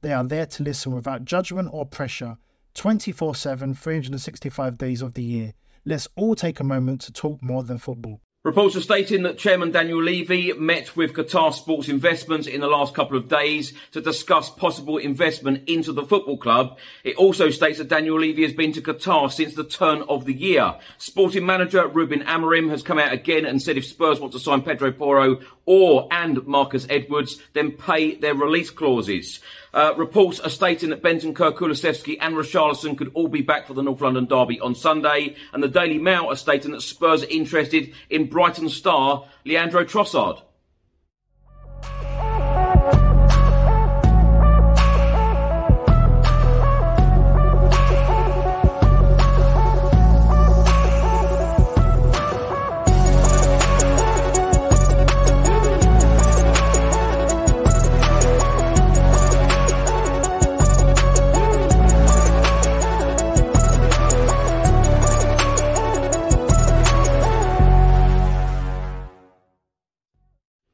They are there to listen without judgment or pressure 24 7, 365 days of the year. Let's all take a moment to talk more than football. Reports are stating that Chairman Daniel Levy met with Qatar Sports Investments in the last couple of days to discuss possible investment into the football club. It also states that Daniel Levy has been to Qatar since the turn of the year. Sporting manager Ruben Amorim has come out again and said if Spurs want to sign Pedro Porro or and Marcus Edwards, then pay their release clauses. Uh, reports are stating that Bentancur, Kulusevski and Richarlison could all be back for the North London derby on Sunday. And the Daily Mail are stating that Spurs are interested in Brighton star Leandro Trossard.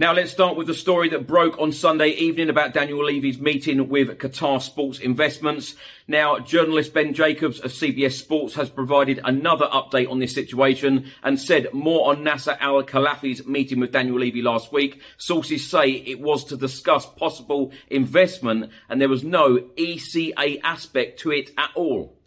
Now let's start with the story that broke on Sunday evening about Daniel Levy's meeting with Qatar Sports Investments. Now, journalist Ben Jacobs of CBS Sports has provided another update on this situation and said more on Nasser Al Khelaifi's meeting with Daniel Levy last week. Sources say it was to discuss possible investment and there was no ECA aspect to it at all.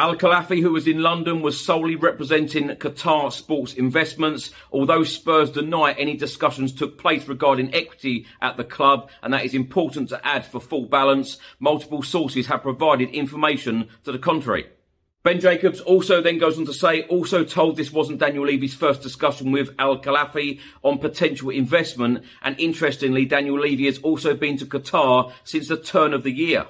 Al Khelaifi, who was in London, was solely representing Qatar Sports Investments, although Spurs deny any discussions took place regarding equity at the club, and that is important to add for full balance. Multiple sources have provided information to the contrary. Ben Jacobs also then goes on to say, also told this wasn't Daniel Levy's first discussion with Al Khelaifi on potential investment, and interestingly, Daniel Levy has also been to Qatar since the turn of the year.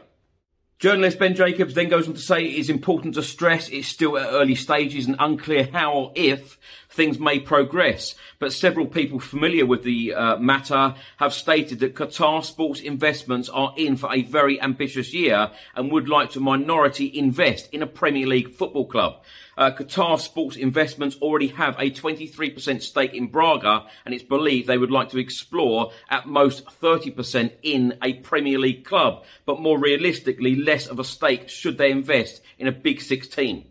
Journalist Ben Jacobs then goes on to say it is important to stress it's still at early stages and unclear how or if things may progress. But several people familiar with the uh, matter have stated that Qatar sports investments are in for a very ambitious year and would like to minority invest in a Premier League football club. Uh, Qatar Sports Investments already have a 23% stake in Braga, and it's believed they would like to explore at most 30% in a Premier League club, but more realistically, less of a stake should they invest in a Big Six team.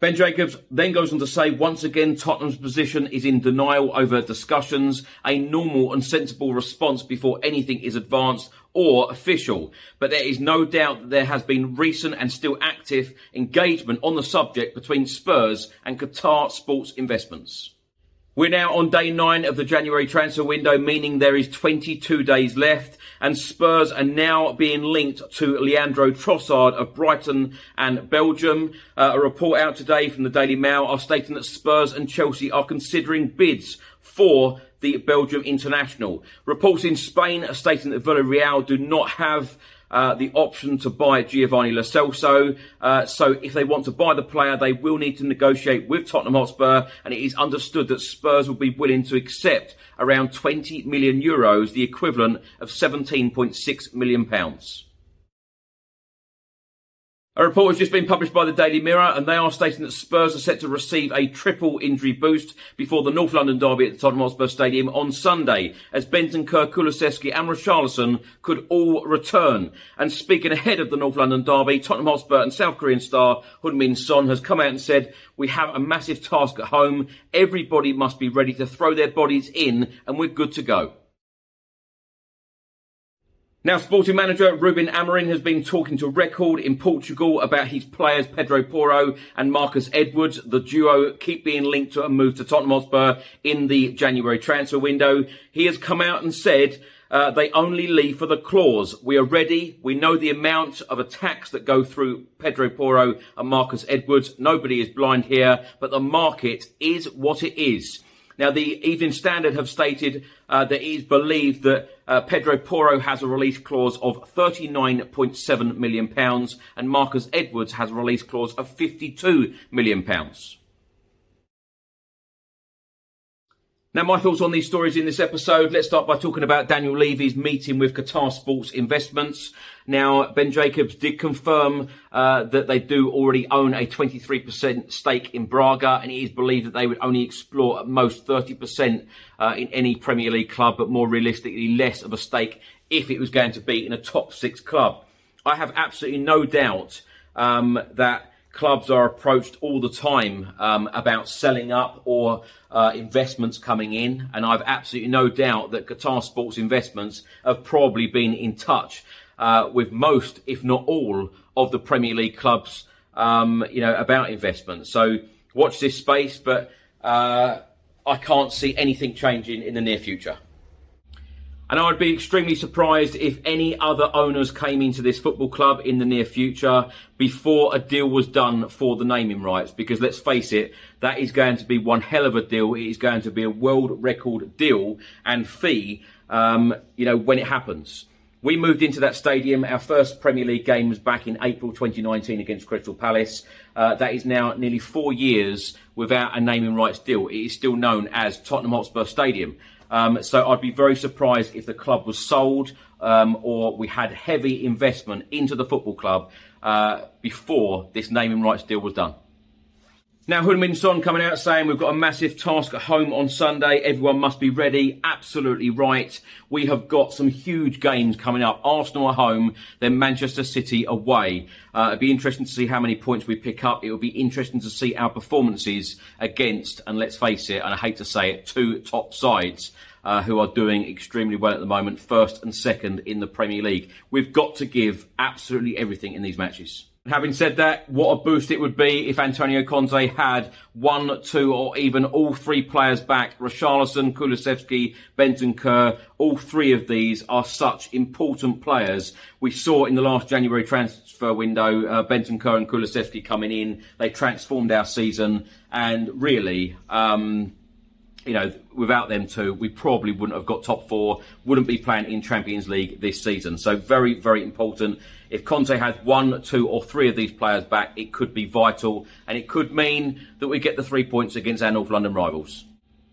Ben Jacobs then goes on to say, once again, Tottenham's position is in denial over discussions, a normal and sensible response before anything is advanced or official. But there is no doubt that there has been recent and still active engagement on the subject between Spurs and Qatar Sports Investments. We're now on day nine of the January transfer window, meaning there is 22 days left, and Spurs are now being linked to Leandro Trossard of Brighton and Belgium. Uh, a report out today from the Daily Mail are stating that Spurs and Chelsea are considering bids for the Belgium international. Reports in Spain are stating that Villarreal do not have uh, the option to buy Giovanni Lo Celso. Uh, so if they want to buy the player, they will need to negotiate with Tottenham Hotspur, and it is understood that Spurs will be willing to accept around 20 million euros, the equivalent of 17.6 million pounds. A report has just been published by the Daily Mirror and they are stating that Spurs are set to receive a triple injury boost before the North London derby at the Tottenham Hotspur Stadium on Sunday as Bentancur, Kulusevski and Richarlison could all return. And speaking ahead of the North London derby, Tottenham Hotspur and South Korean star Heung-min Son has come out and said, we have a massive task at home. Everybody must be ready to throw their bodies in and we're good to go. Now, sporting manager Ruben Amorim has been talking to Record in Portugal about his players Pedro Porro and Marcus Edwards. The duo keep being linked to a move to Tottenham Hotspur in the January transfer window. He has come out and said uh, they only leave for the clause. We are ready. We know the amount of attacks that go through Pedro Porro and Marcus Edwards. Nobody is blind here, but the market is what it is. Now, the Evening Standard have stated uh, that it is believed that uh, Pedro Porro has a release clause of £39.7 million and Marcus Edwards has a release clause of £52 million. Now, my thoughts on these stories in this episode. Let's start by talking about Daniel Levy's meeting with Qatar Sports Investments. Now, Ben Jacobs did confirm uh, that they do already own a 23% stake in Braga, and it is believed that they would only explore at most 30% uh, in any Premier League club, but more realistically, less of a stake if it was going to be in a top six club. I have absolutely no doubt um, that clubs are approached all the time um, about selling up or uh, investments coming in, and I've absolutely no doubt that Qatar Sports Investments have probably been in touch uh, with most, if not all, of the Premier League clubs, um, you know, about investments. So watch this space, but uh, I can't see anything changing in the near future. And I would be extremely surprised if any other owners came into this football club in the near future before a deal was done for the naming rights. Because let's face it, that is going to be one hell of a deal. It is going to be a world record deal and fee, um, you know, when it happens. We moved into that stadium. Our first Premier League game was back in April 2019 against Crystal Palace. Uh, that is now nearly four years without a naming rights deal. It is still known as Tottenham Hotspur Stadium. Um, so I'd be very surprised if the club was sold um, or we had heavy investment into the football club uh, before this naming rights deal was done. Now, Heung-min Son coming out saying we've got a massive task at home on Sunday. Everyone must be ready. Absolutely right. We have got some huge games coming up. Arsenal at home, then Manchester City away. Uh, it'd be interesting to see how many points we pick up. It will be interesting to see our performances against, and let's face it, and I hate to say it, two top sides. Uh, who are doing extremely well at the moment, first and second in the Premier League. We've got to give absolutely everything in these matches. Having said that, what a boost it would be if Antonio Conte had one, two, or even all three players back. Richarlison, Kulusevski, Bentancur, all three of these are such important players. We saw in the last January transfer window, uh, Bentancur and Kulusevski coming in. They transformed our season, and really, um, you know, without them two, we probably wouldn't have got top four, wouldn't be playing in Champions League this season. So very, very important. If Conte has one, two, or three of these players back, it could be vital, and it could mean that we get the three points against our North London rivals.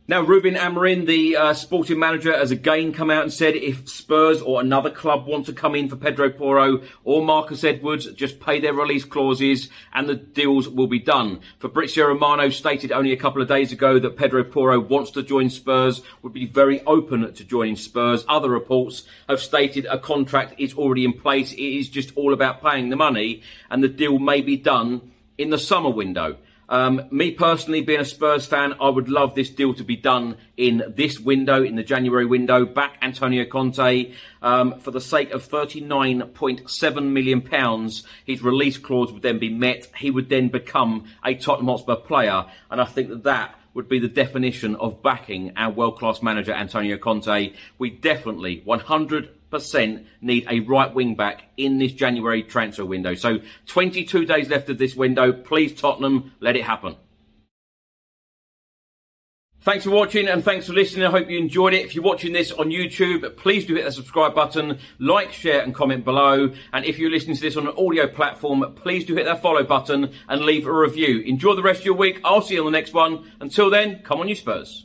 Now, Ruben Amorim, the uh, sporting manager, has again come out and said if Spurs or another club want to come in for Pedro Porro or Marcus Edwards, just pay their release clauses and the deals will be done. Fabrizio Romano stated only a couple of days ago that Pedro Porro wants to join Spurs, would be very open to joining Spurs. Other reports have stated a contract is already in place. It is just all about paying the money and the deal may be done in the summer window. Um, me personally, being a Spurs fan, I would love this deal to be done in this window, in the January window. Back Antonio Conte um, for the sake of £39.7 million. His release clause would then be met. He would then become a Tottenham Hotspur player. And I think that that would be the definition of backing our world class manager Antonio Conte. We definitely 100 percent need a right wing back in this January transfer window. So 22 days left of this window. Please, Tottenham, let it happen. Thanks for watching and thanks for listening. I hope you enjoyed it. If you're watching this on YouTube, please do hit the subscribe button, like, share, and comment below. And if you're listening to this on an audio platform, please do hit that follow button and leave a review. Enjoy the rest of your week. I'll see you on the next one. Until then, come on, you Spurs.